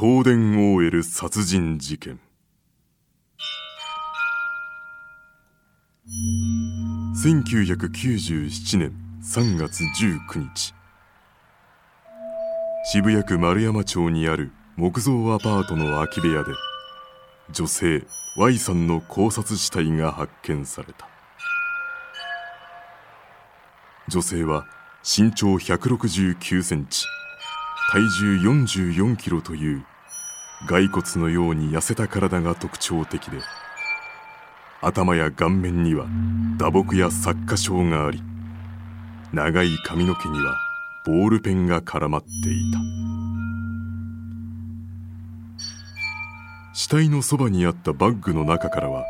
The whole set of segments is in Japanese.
東電 OL 殺人事件。1997年3月19日。渋谷区丸山町にある木造アパートの空き部屋で女性 Y さんの考察死体が発見された。女性は身長169センチ体重44キロという骸骨のように痩せた体が特徴的で頭や顔面には打撲や擦過傷があり長い髪の毛にはボールペンが絡まっていた。死体のそばにあったバッグの中からは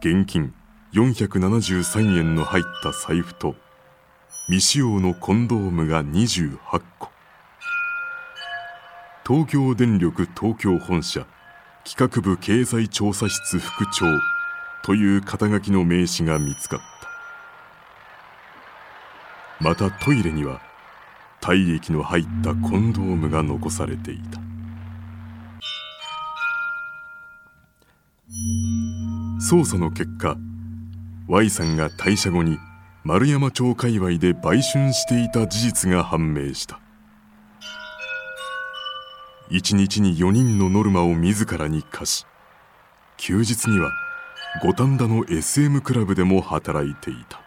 現金473円の入った財布と未使用のコンドームが28個。東京電力東京本社企画部経済調査室副長という肩書きの名刺が見つかった。またトイレには体液の入ったコンドームが残されていた。捜査の結果 Y さんが退社後に丸山町界隈で売春していた事実が判明した。1日に4人のノルマを自らに課し休日には五反田の SM クラブでも働いていた。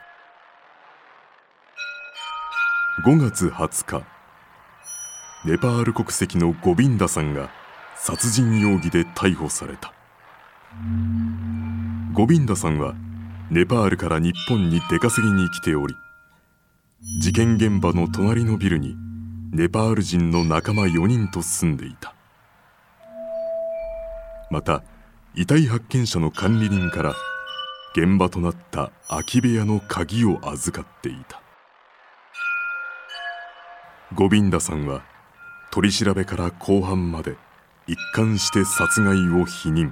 5月20日ネパール国籍のゴビンダさんが殺人容疑で逮捕された。ゴビンダさんはネパールから日本に出稼ぎに来ており事件現場の隣のビルにネパール人の仲間4人と住んでいた。また遺体発見者の管理人から現場となった空き部屋の鍵を預かっていた。ゴビンダさんは取り調べから後半まで一貫して殺害を否認。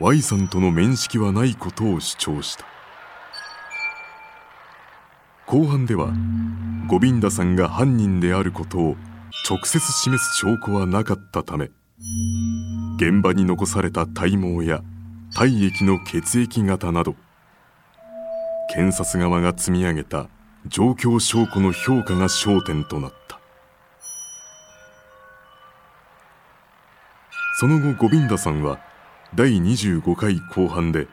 Y さんとの面識はないことを主張した。後半ではゴビンダさんが犯人であることを直接示す証拠はなかったため現場に残された体毛や体液の血液型など検察側が積み上げた状況証拠の評価が焦点となった。その後ゴビンダさんは第25回後半で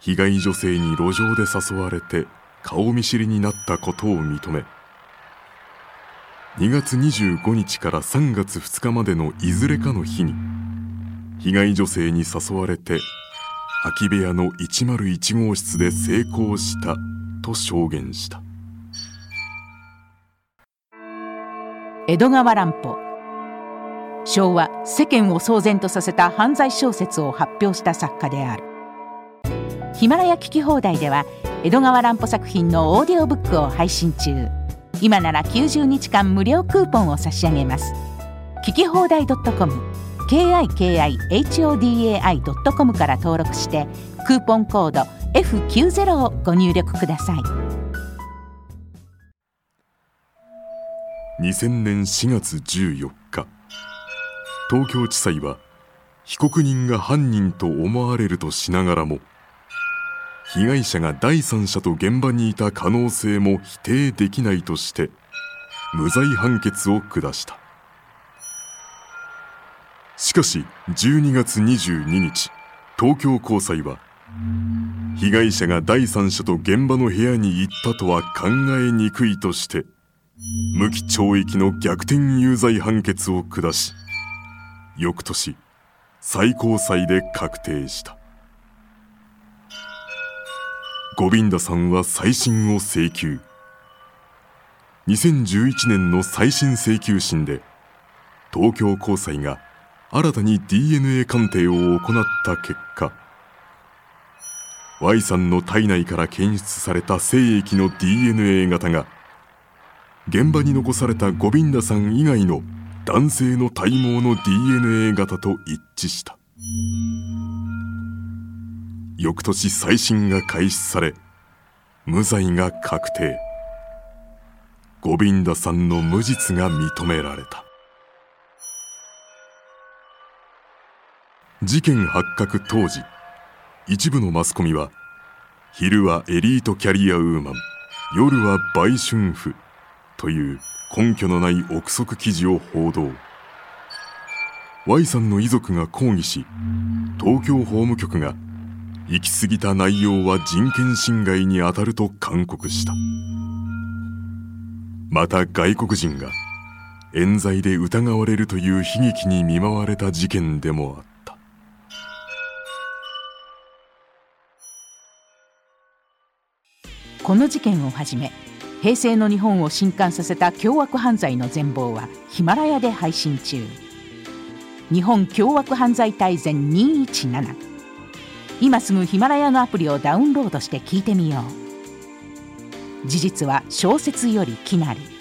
被害女性に路上で誘われて顔見知りになったことを認め2月25日から3月2日までのいずれかの日に被害女性に誘われて空き部屋の101号室で成功したと証言した。江戸川乱歩。昭和世間を騒然とさせた犯罪小説を発表した作家である。ヒマラヤ聞き放題では江戸川乱歩作品のオーディオブックを配信中。今なら90日間無料クーポンを差し上げます。聞き放題 .com kikihodai.com から登録してクーポンコード F90 をご入力ください。2000年4月14日。東京地裁は被告人が犯人と思われるとしながらも被害者が第三者と現場にいた可能性も否定できないとして無罪判決を下した。しかし12月22日東京高裁は被害者が第三者と現場の部屋に行ったとは考えにくいとして無期懲役の逆転有罪判決を下し翌年最高裁で確定した。ゴビンダさんは再審を請求。2011年の再審請求審で東京高裁が新たに DNA 鑑定を行った結果 Y さんの体内から検出された精液の DNA 型が現場に残されたゴビンダさん以外の男性の体毛の DNA 型と一致した。翌年再審が開始され無罪が確定。ゴビンダさんの無実が認められた。事件発覚当時一部のマスコミは昼はエリートキャリアウーマン夜は売春婦という根拠のない憶測記事を報道。Y さんの遺族が抗議し東京法務局が行き過ぎた内容は人権侵害にあたると勧告した。また外国人が冤罪で疑われるという悲劇に見舞われた事件でもあった。この事件をはじめ平成の日本を震撼させた凶悪犯罪の全貌はヒマラヤで配信中。日本凶悪犯罪大全217今すぐヒマラヤのアプリをダウンロードして聞いてみよう。事実は小説よりきなり。